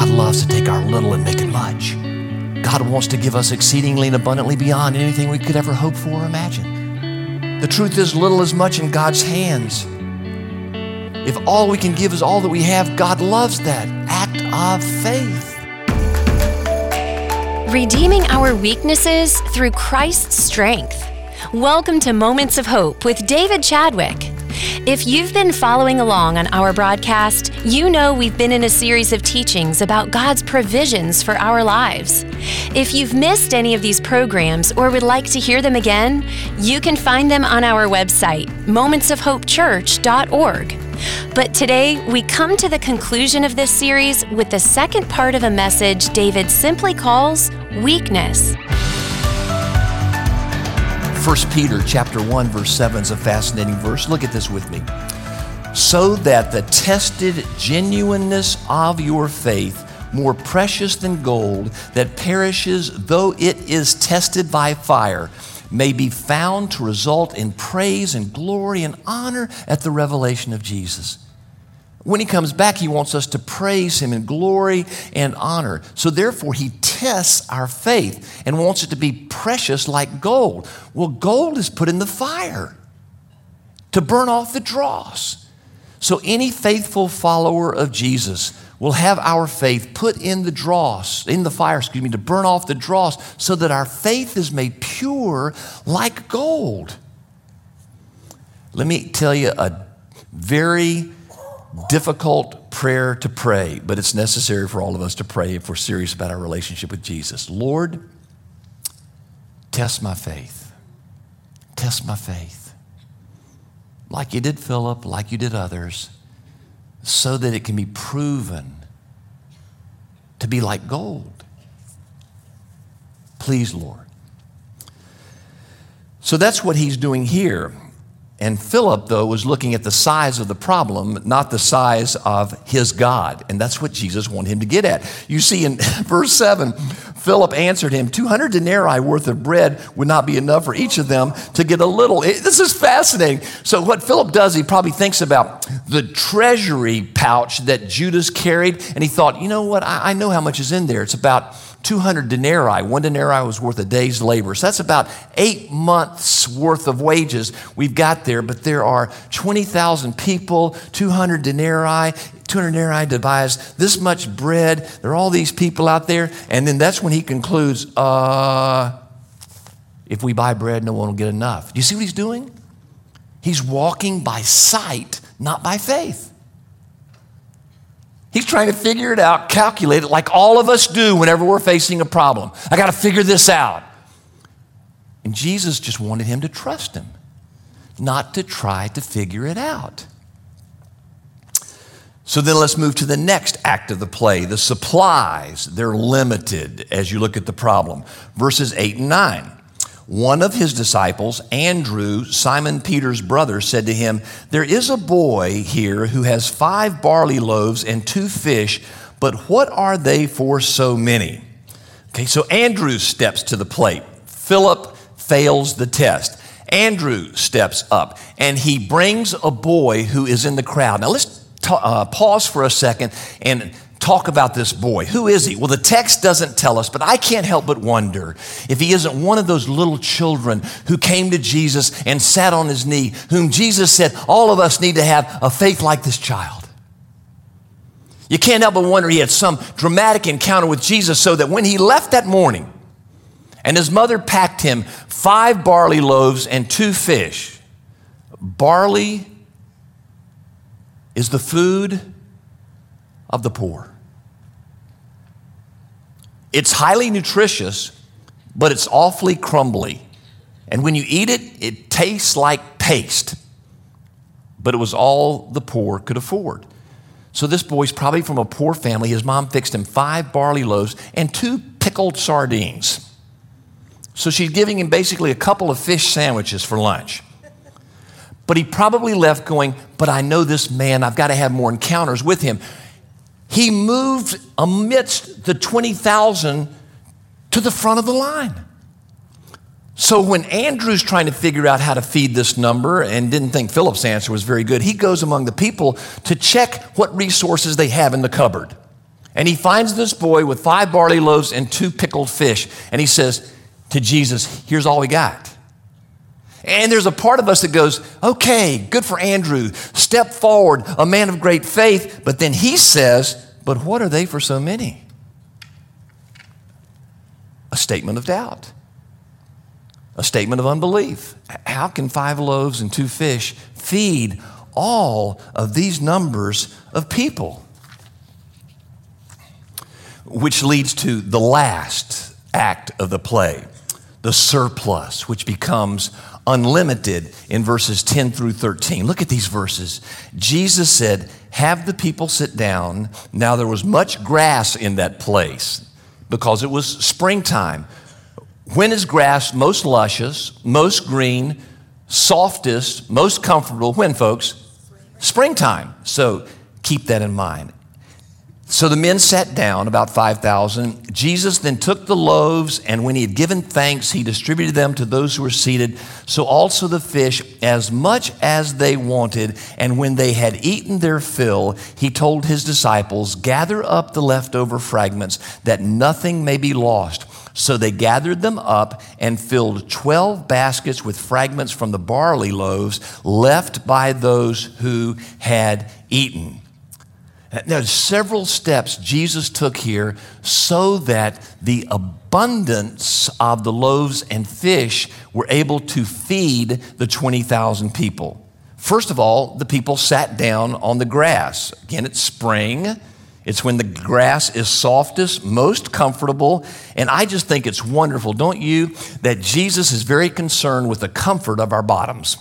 God loves to take our little and make it much. God wants to give us exceedingly and abundantly beyond anything we could ever hope for or imagine. The truth is, little is much in God's hands. If all we can give is all that we have, God loves that act of faith. Redeeming our weaknesses through Christ's strength. Welcome to Moments of Hope with David Chadwick. If you've been following along on our broadcast, you know we've been in a series of teachings about God's provisions for our lives. If you've missed any of these programs or would like to hear them again, you can find them on our website, momentsofhopechurch.org. But today, we come to the conclusion of this series with the second part of a message David simply calls weakness. 1 Peter chapter 1 verse 7 is a fascinating verse. Look at this with me. So that the tested genuineness of your faith, more precious than gold that perishes though it is tested by fire, may be found to result in praise and glory and honor at the revelation of Jesus. When he comes back, he wants us to praise him in glory and honor. So, therefore, he tests our faith and wants it to be precious like gold. Well, gold is put in the fire to burn off the dross. So, any faithful follower of Jesus will have our faith put in the dross, in the fire, excuse me, to burn off the dross so that our faith is made pure like gold. Let me tell you a very difficult prayer to pray, but it's necessary for all of us to pray if we're serious about our relationship with Jesus. Lord, test my faith. Test my faith. Like you did Philip, like you did others, so that it can be proven to be like gold. Please, Lord. So that's what he's doing here. And Philip, though, was looking at the size of the problem, not the size of his God. And that's what Jesus wanted him to get at. You see in verse 7, Philip answered him, 200 denarii worth of bread would not be enough for each of them to get a little. This is fascinating. So, what Philip does, he probably thinks about the treasury pouch that Judas carried. And he thought, you know what? I, I know how much is in there. It's about 200 denarii. One denarii was worth a day's labor. So that's about eight months worth of wages we've got there. But there are 20,000 people, 200 denarii. 200 denarii divides this much bread. There are all these people out there. And then that's when he concludes, uh, if we buy bread, no one will get enough. Do you see what he's doing? He's walking by sight, not by faith. He's trying to figure it out, calculate it like all of us do whenever we're facing a problem. I got to figure this out. And Jesus just wanted him to trust him, not to try to figure it out. So then let's move to the next act of the play. The supplies, they're limited as you look at the problem. Verses 8 and 9. One of his disciples, Andrew, Simon Peter's brother, said to him, There is a boy here who has five barley loaves and two fish, but what are they for so many? Okay, so Andrew steps to the plate. Philip fails the test. Andrew steps up and he brings a boy who is in the crowd. Now let's ta- uh, pause for a second and talk about this boy. Who is he? Well, the text doesn't tell us, but I can't help but wonder if he isn't one of those little children who came to Jesus and sat on his knee, whom Jesus said, All of us need to have a faith like this child. You can't help but wonder he had some dramatic encounter with Jesus so that when he left that morning and his mother packed him five barley loaves and two fish, barley is the food of the poor. It's highly nutritious, but it's awfully crumbly. And when you eat it, it tastes like paste. But it was all the poor could afford. So this boy's probably from a poor family. His mom fixed him five barley loaves and two pickled sardines. So she's giving him basically a couple of fish sandwiches for lunch. But he probably left going, But I know this man, I've got to have more encounters with him. He moved amidst the 20,000 to the front of the line. So when Andrew's trying to figure out how to feed this number and didn't think Philip's answer was very good, he goes among the people to check what resources they have in the cupboard. And he finds this boy with five barley loaves and two pickled fish. And he says to Jesus, Here's all we got. And there's a part of us that goes, Okay, good for Andrew. Step forward, a man of great faith. But then he says, But what are they for so many? A statement of doubt, a statement of unbelief. How can five loaves and two fish feed all of these numbers of people? which leads to the last act of the play, the surplus, which becomes unlimited in verses 10 through 13. Look at these verses. Jesus said, Have the people sit down. Now there was much grass in that place because it was springtime. When is grass most luscious, most green, softest, most comfortable? When, folks? Springtime. So keep that in mind. So the men sat down, about 5,000. Jesus then took the loaves, and when he had given thanks, he distributed them to those who were seated. So also the fish, as much as they wanted. And when they had eaten their fill, he told his disciples, Gather up the leftover fragments, that nothing may be lost. So they gathered them up and filled 12 baskets with fragments from the barley loaves left by those who had eaten. There's several steps Jesus took here so that the abundance of the loaves and fish were able to feed the 20,000 people. First of all, the people sat down on the grass. Again, it's spring. It's when the grass is softest, most comfortable. And I just think it's wonderful, don't you, that Jesus is very concerned with the comfort of our bottoms.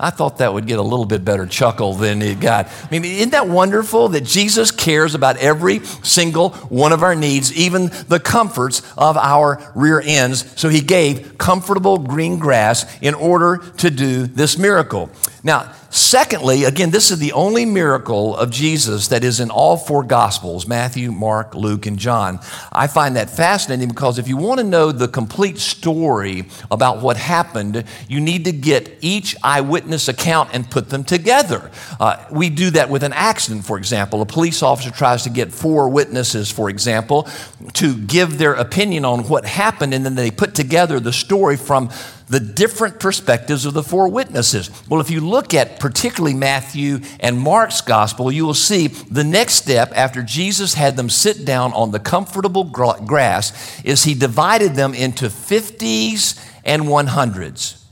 I thought that would get a little bit better chuckle than it got. I mean, isn't that wonderful that Jesus cares about every single one of our needs, even the comforts of our rear ends? So he gave comfortable green grass in order to do this miracle. Now, Secondly, again, this is the only miracle of Jesus that is in all four Gospels Matthew, Mark, Luke, and John. I find that fascinating because if you want to know the complete story about what happened, you need to get each eyewitness account and put them together. Uh, we do that with an accident, for example. A police officer tries to get four witnesses, for example, to give their opinion on what happened, and then they put together the story from the different perspectives of the four witnesses. Well, if you look at particularly Matthew and Mark's gospel, you will see the next step after Jesus had them sit down on the comfortable grass is he divided them into 50s and 100s.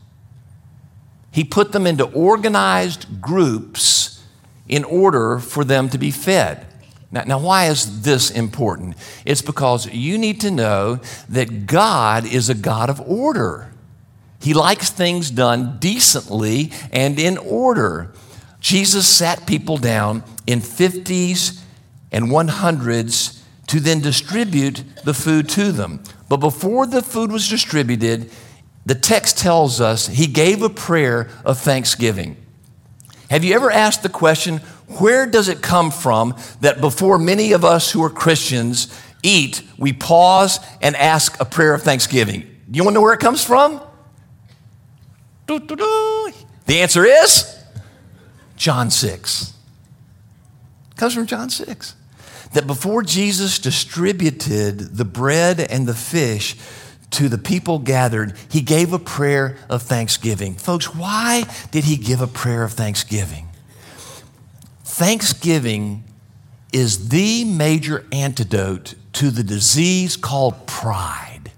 He put them into organized groups in order for them to be fed. Now, now, why is this important? It's because you need to know that God is a God of order. He likes things done decently and in order. Jesus sat people down in 50s and 100s to then distribute the food to them. But before the food was distributed, the text tells us he gave a prayer of thanksgiving. Have you ever asked the question, where does it come from that before many of us who are Christians eat, we pause and ask a prayer of thanksgiving? Do you want to know where it comes from? The answer is John 6. It comes from John 6. That before Jesus distributed the bread and the fish to the people gathered, he gave a prayer of thanksgiving. Folks, why did he give a prayer of thanksgiving? Thanksgiving is the major antidote to the disease called pride.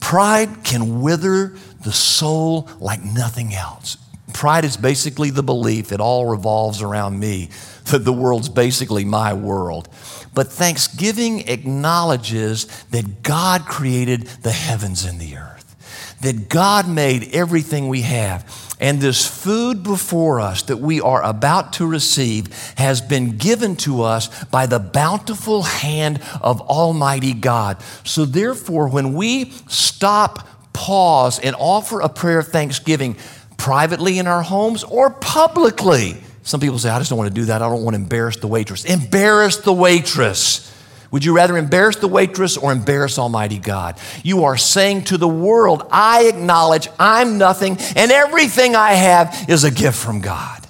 Pride can wither the soul like nothing else. Pride is basically the belief it all revolves around me, that the world's basically my world. But thanksgiving acknowledges that God created the heavens and the earth, that God made everything we have. And this food before us that we are about to receive has been given to us by the bountiful hand of Almighty God. So, therefore, when we stop pause and offer a prayer of thanksgiving privately in our homes or publicly. Some people say, I just don't want to do that. I don't want to embarrass the waitress. Embarrass the waitress. Would you rather embarrass the waitress or embarrass Almighty God? You are saying to the world, I acknowledge I'm nothing and everything I have is a gift from God.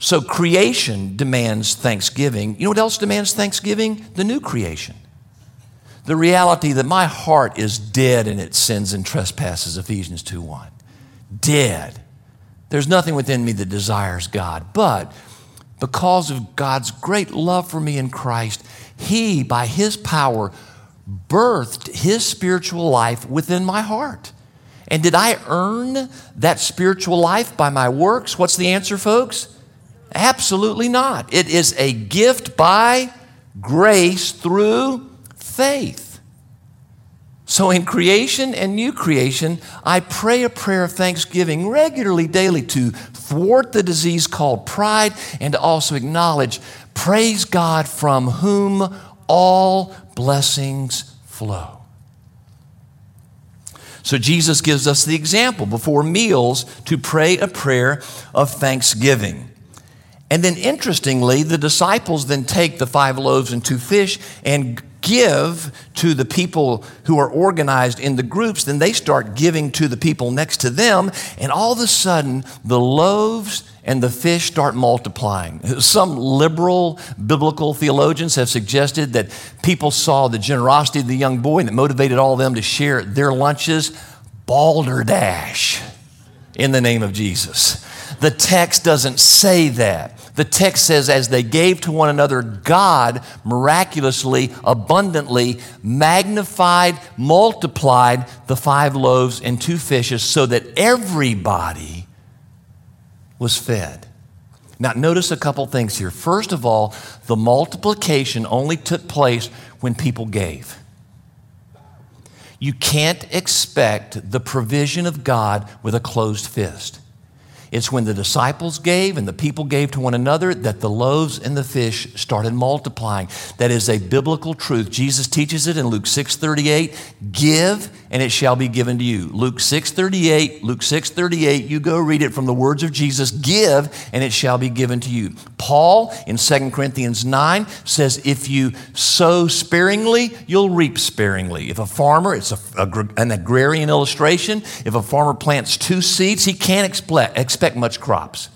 So creation demands thanksgiving. You know what else demands thanksgiving? The new creation. The reality that my heart is dead in its sins and trespasses, Ephesians 2 1. Dead. There's nothing within me that desires God. But because of God's great love for me in Christ, He, by His power, birthed His spiritual life within my heart. And did I earn that spiritual life by my works? What's the answer, folks? Absolutely not. It is a gift by grace through faith. So, in creation and new creation, I pray a prayer of thanksgiving regularly, daily, to thwart the disease called pride and to also acknowledge, praise God from whom all blessings flow. So, Jesus gives us the example before meals to pray a prayer of thanksgiving. And then, interestingly, the disciples then take the five loaves and two fish and give to the people who are organized in the groups, then they start giving to the people next to them, and all of a sudden, the loaves and the fish start multiplying. Some liberal biblical theologians have suggested that people saw the generosity of the young boy and it motivated all of them to share their lunches. Balderdash in the name of Jesus. The text doesn't say that. The text says, as they gave to one another, God miraculously, abundantly magnified, multiplied the five loaves and two fishes so that everybody was fed. Now, notice a couple things here. First of all, the multiplication only took place when people gave. You can't expect the provision of God with a closed fist. It's when the disciples gave and the people gave to one another that the loaves and the fish started multiplying. That is a biblical truth. Jesus teaches it in Luke 6:38, give and it shall be given to you. Luke 6:38, Luke 6:38, you go read it from the words of Jesus, give and it shall be given to you. Paul in 2 Corinthians 9 says if you sow sparingly, you'll reap sparingly. If a farmer, it's a, a, an agrarian illustration, if a farmer plants two seeds, he can't expect, expect much crops.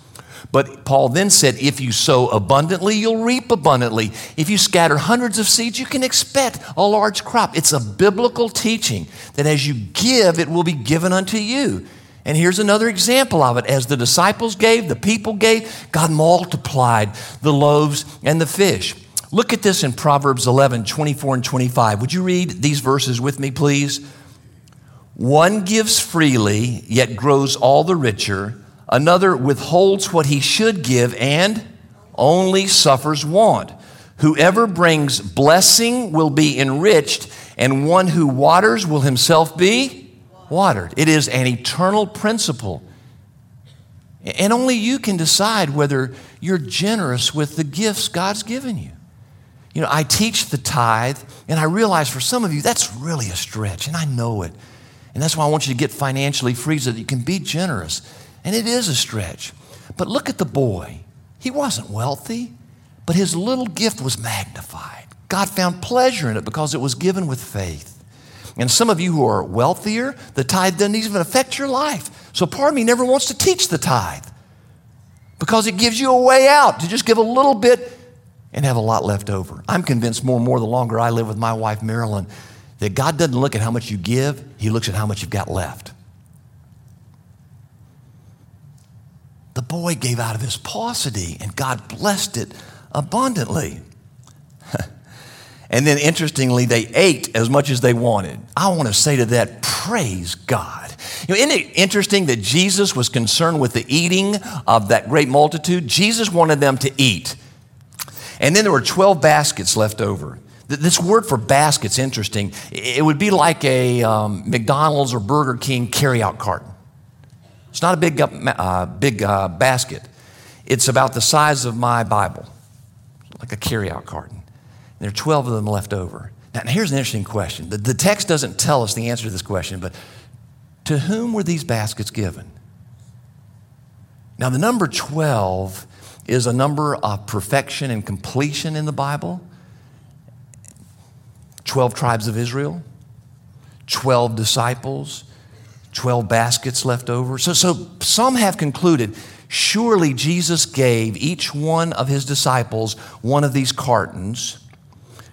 But Paul then said, if you sow abundantly, you'll reap abundantly. If you scatter hundreds of seeds, you can expect a large crop. It's a biblical teaching that as you give, it will be given unto you. And here's another example of it. As the disciples gave, the people gave, God multiplied the loaves and the fish. Look at this in Proverbs 11, 24 and 25. Would you read these verses with me, please? One gives freely, yet grows all the richer. Another withholds what he should give and only suffers want. Whoever brings blessing will be enriched, and one who waters will himself be watered. It is an eternal principle. And only you can decide whether you're generous with the gifts God's given you. You know, I teach the tithe, and I realize for some of you that's really a stretch, and I know it. And that's why I want you to get financially free so that you can be generous. And it is a stretch. But look at the boy. He wasn't wealthy, but his little gift was magnified. God found pleasure in it because it was given with faith. And some of you who are wealthier, the tithe doesn't even affect your life. So part of me never wants to teach the tithe because it gives you a way out to just give a little bit and have a lot left over. I'm convinced more and more the longer I live with my wife, Marilyn, that God doesn't look at how much you give, He looks at how much you've got left. The boy gave out of his paucity, and God blessed it abundantly. and then, interestingly, they ate as much as they wanted. I want to say to that, praise God. You know, isn't it interesting that Jesus was concerned with the eating of that great multitude? Jesus wanted them to eat. And then there were 12 baskets left over. This word for basket's interesting. It would be like a um, McDonald's or Burger King carryout cart. It's not a big, uh, big uh, basket. It's about the size of my Bible, like a carryout carton. And there are 12 of them left over. Now, here's an interesting question. The, the text doesn't tell us the answer to this question, but to whom were these baskets given? Now, the number 12 is a number of perfection and completion in the Bible. 12 tribes of Israel, 12 disciples, 12 baskets left over. So, so some have concluded Surely Jesus gave each one of his disciples one of these cartons,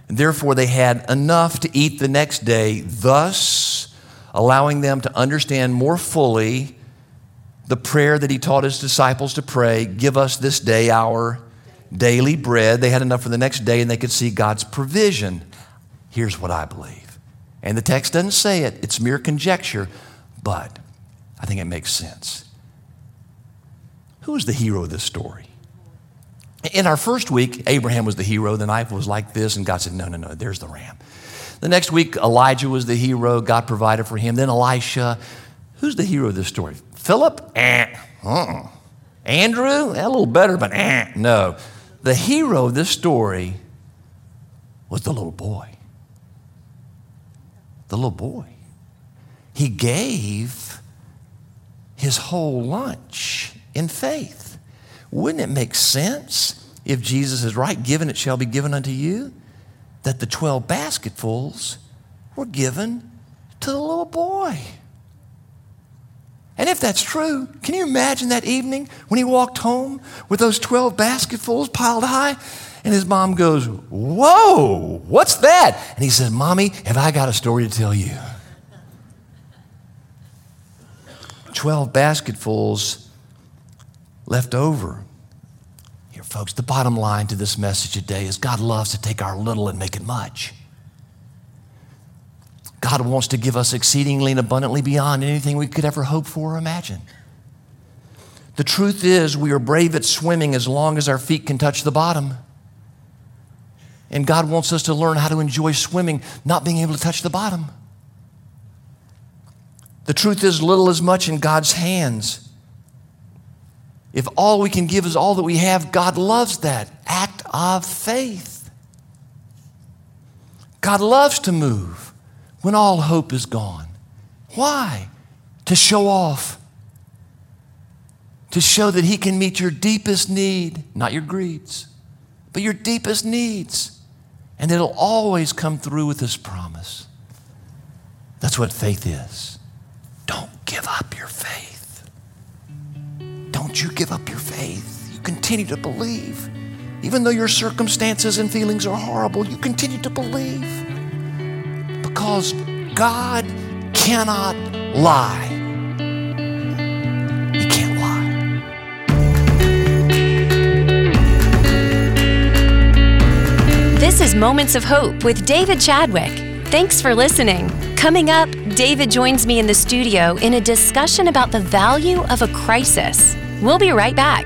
and therefore they had enough to eat the next day, thus allowing them to understand more fully the prayer that he taught his disciples to pray Give us this day our daily bread. They had enough for the next day and they could see God's provision. Here's what I believe. And the text doesn't say it, it's mere conjecture, but I think it makes sense. Who's the hero of this story? In our first week, Abraham was the hero. The knife was like this, and God said, No, no, no, there's the ram. The next week, Elijah was the hero. God provided for him. Then Elisha. Who's the hero of this story? Philip? Eh. Uh-uh. Andrew? Eh, a little better, but eh. No. The hero of this story was the little boy. The little boy. He gave his whole lunch in faith. Wouldn't it make sense if Jesus is right, given it shall be given unto you, that the 12 basketfuls were given to the little boy? And if that's true, can you imagine that evening when he walked home with those 12 basketfuls piled high? And his mom goes, Whoa, what's that? And he says, Mommy, have I got a story to tell you? 12 basketfuls left over. Here, folks, the bottom line to this message today is God loves to take our little and make it much. God wants to give us exceedingly and abundantly beyond anything we could ever hope for or imagine. The truth is, we are brave at swimming as long as our feet can touch the bottom. And God wants us to learn how to enjoy swimming, not being able to touch the bottom. The truth is, little is much in God's hands. If all we can give is all that we have, God loves that act of faith. God loves to move when all hope is gone. Why? To show off. To show that He can meet your deepest need, not your greeds, but your deepest needs. And it'll always come through with His promise. That's what faith is. Give up your faith. Don't you give up your faith. You continue to believe. Even though your circumstances and feelings are horrible, you continue to believe because God cannot lie. He can't lie. This is Moments of Hope with David Chadwick. Thanks for listening. Coming up, David joins me in the studio in a discussion about the value of a crisis. We'll be right back.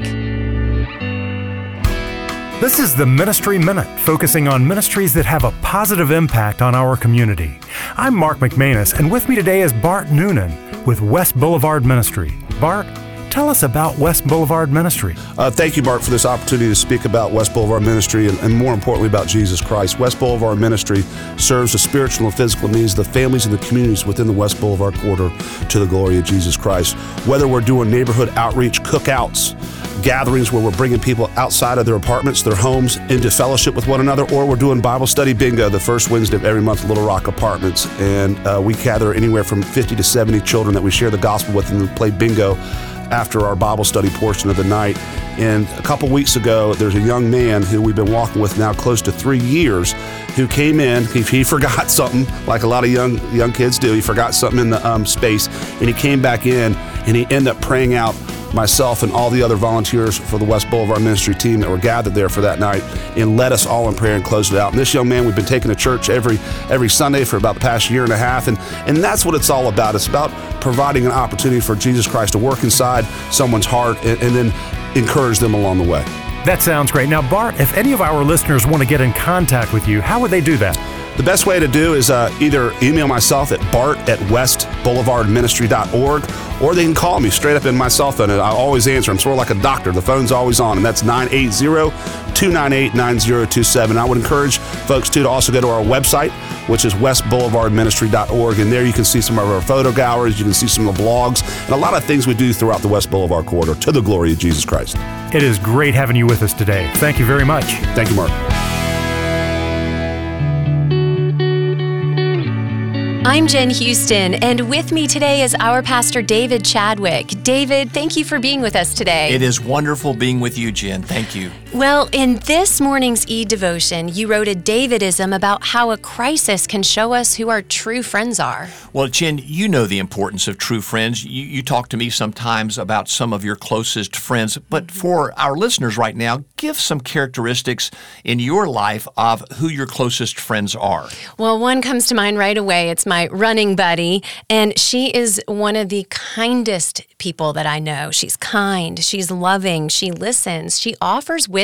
This is the Ministry Minute, focusing on ministries that have a positive impact on our community. I'm Mark McManus, and with me today is Bart Noonan with West Boulevard Ministry. Bart, tell us about West Boulevard Ministry. Uh, thank you, Mark, for this opportunity to speak about West Boulevard Ministry and, and, more importantly about Jesus Christ. West Boulevard Ministry serves the spiritual and physical needs of the families and the communities within the West Boulevard corridor to the glory of Jesus Christ. Whether we're doing neighborhood outreach, cookouts, gatherings where we're bringing people outside of their apartments, their homes, into fellowship with one another, or we're doing Bible study bingo the first Wednesday of every month at Little Rock Apartments. And uh, we gather anywhere from 50 to 70 children that we share the gospel with and play bingo after our Bible study portion of the night. And a couple weeks ago, there's a young man who we've been walking with now close to three years who came in. He, he forgot something, like a lot of young young kids do. He forgot something in the um, space, and he came back in and he ended up praying out myself and all the other volunteers for the West Boulevard Ministry team that were gathered there for that night and led us all in prayer and closed it out. And this young man, we've been taking to church every every Sunday for about the past year and a half, and and that's what it's all about. It's about providing an opportunity for Jesus Christ to work inside someone's heart and, and then encourage them along the way. That sounds great. Now, Bart, if any of our listeners want to get in contact with you, how would they do that? The best way to do is uh, either email myself at bart at westboulevardministry.org or they can call me straight up in my cell phone and I always answer. I'm sort of like a doctor. The phone's always on, and that's 980 298 9027. I would encourage folks too to also go to our website, which is westboulevardministry.org, and there you can see some of our photo galleries, you can see some of the blogs, and a lot of things we do throughout the West Boulevard corridor to the glory of Jesus Christ. It is great having you with us today. Thank you very much. Thank you, Mark. I'm Jen Houston, and with me today is our pastor, David Chadwick. David, thank you for being with us today. It is wonderful being with you, Jen. Thank you. Well, in this morning's e devotion, you wrote a Davidism about how a crisis can show us who our true friends are. Well, Jen, you know the importance of true friends. You, you talk to me sometimes about some of your closest friends, but mm-hmm. for our listeners right now, give some characteristics in your life of who your closest friends are. Well, one comes to mind right away. It's my running buddy, and she is one of the kindest people that I know. She's kind, she's loving, she listens, she offers wisdom,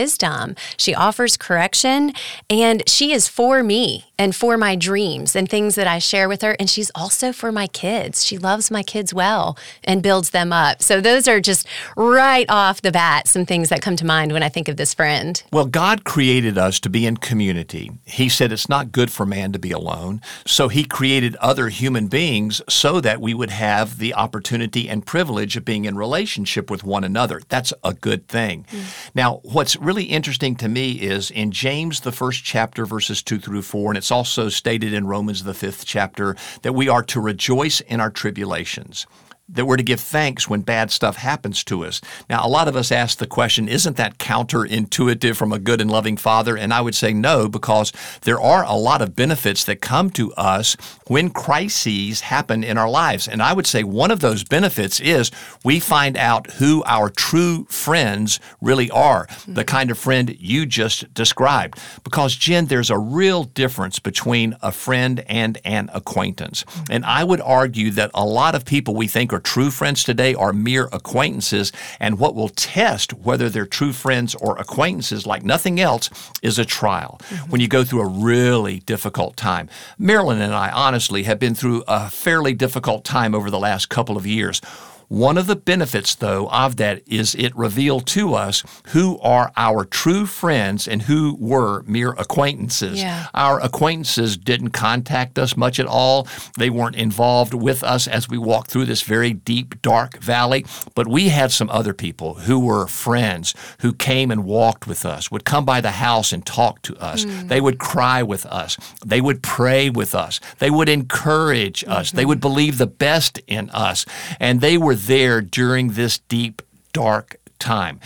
she offers correction, and she is for me and for my dreams and things that I share with her. And she's also for my kids. She loves my kids well and builds them up. So those are just right off the bat some things that come to mind when I think of this friend. Well, God created us to be in community. He said it's not good for man to be alone. So he created other human beings so that we would have the opportunity and privilege of being in relationship with one another. That's a good thing. Mm. Now, what's really interesting to me is in James, the first chapter, verses 2 through 4, and it's also stated in Romans, the fifth chapter, that we are to rejoice in our tribulations that we're to give thanks when bad stuff happens to us. Now, a lot of us ask the question, isn't that counterintuitive from a good and loving Father? And I would say no, because there are a lot of benefits that come to us when crises happen in our lives. And I would say one of those benefits is we find out who our true friends really are, the mm-hmm. kind of friend you just described. Because, Jen, there's a real difference between a friend and an acquaintance. Mm-hmm. And I would argue that a lot of people we think are true friends today are mere acquaintances. And what will test whether they're true friends or acquaintances, like nothing else, is a trial. Mm-hmm. When you go through a really difficult time. Marilyn and I honestly have been through a fairly difficult time over the last couple of years. One of the benefits, though, of that is it revealed to us who are our true friends and who were mere acquaintances. Yeah. Our acquaintances didn't contact us much at all. They weren't involved with us as we walked through this very deep, dark valley. But we had some other people who were friends who came and walked with us, would come by the house and talk to us. Mm. They would cry with us. They would pray with us. They would encourage us. Mm-hmm. They would believe the best in us. And they were there during this deep, dark time.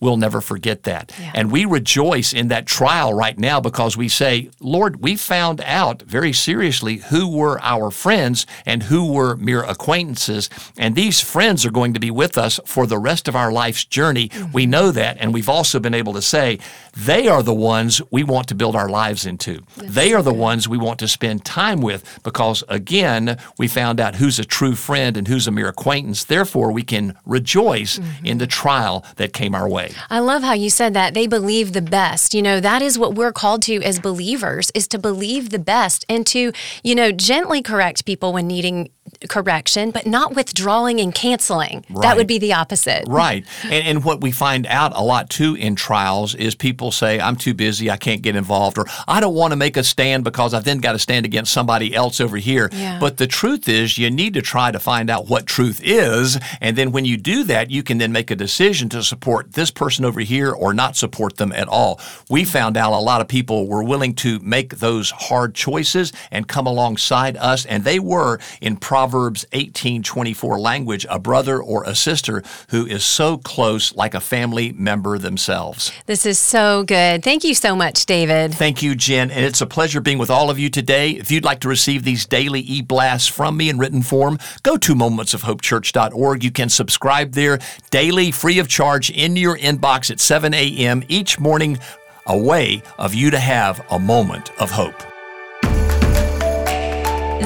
We'll never forget that. Yeah. And we rejoice in that trial right now because we say, Lord, we found out very seriously who were our friends and who were mere acquaintances. And these friends are going to be with us for the rest of our life's journey. Mm-hmm. We know that. And we've also been able to say, they are the ones we want to build our lives into. That's they are the ones we want to spend time with because, again, we found out who's a true friend and who's a mere acquaintance. Therefore, we can rejoice mm-hmm. in the trial that came our way. I love how you said that. They believe the best. You know, that is what we're called to as believers is to believe the best and to, you know, gently correct people when needing correction, but not withdrawing and canceling. Right. That would be the opposite. Right. And, and what we find out a lot too in trials is people say, I'm too busy, I can't get involved, or I don't want to make a stand because I've then got to stand against somebody else over here. Yeah. But the truth is, you need to try to find out what truth is. And then when you do that, you can then make a decision to support this person over here or not support them at all. We found out a lot of people were willing to make those hard choices and come alongside us, and they were in Proverbs 18:24 language, a brother or a sister who is so close like a family member themselves. This is so good. Thank you so much, David. Thank you, Jen, and it's a pleasure being with all of you today. If you'd like to receive these daily e-blasts from me in written form, go to momentsofhopechurch.org. You can subscribe there daily free of charge in your inbox at 7 a.m. each morning, a way of you to have a moment of hope.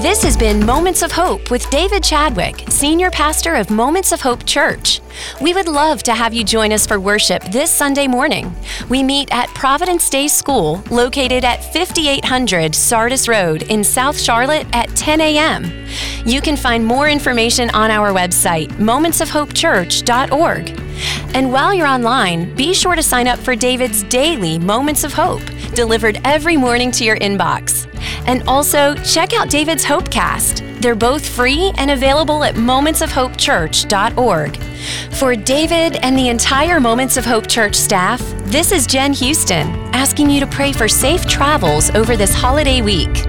This has been Moments of Hope with David Chadwick, Senior Pastor of Moments of Hope Church. We would love to have you join us for worship this Sunday morning. We meet at Providence Day School, located at 5800 Sardis Road in South Charlotte at 10 a.m. You can find more information on our website, momentsofhopechurch.org. And while you're online, be sure to sign up for David's daily Moments of Hope, delivered every morning to your inbox. And also, check out David's Hopecast. They're both free and available at momentsofhopechurch.org. For David and the entire Moments of Hope Church staff, this is Jen Houston asking you to pray for safe travels over this holiday week.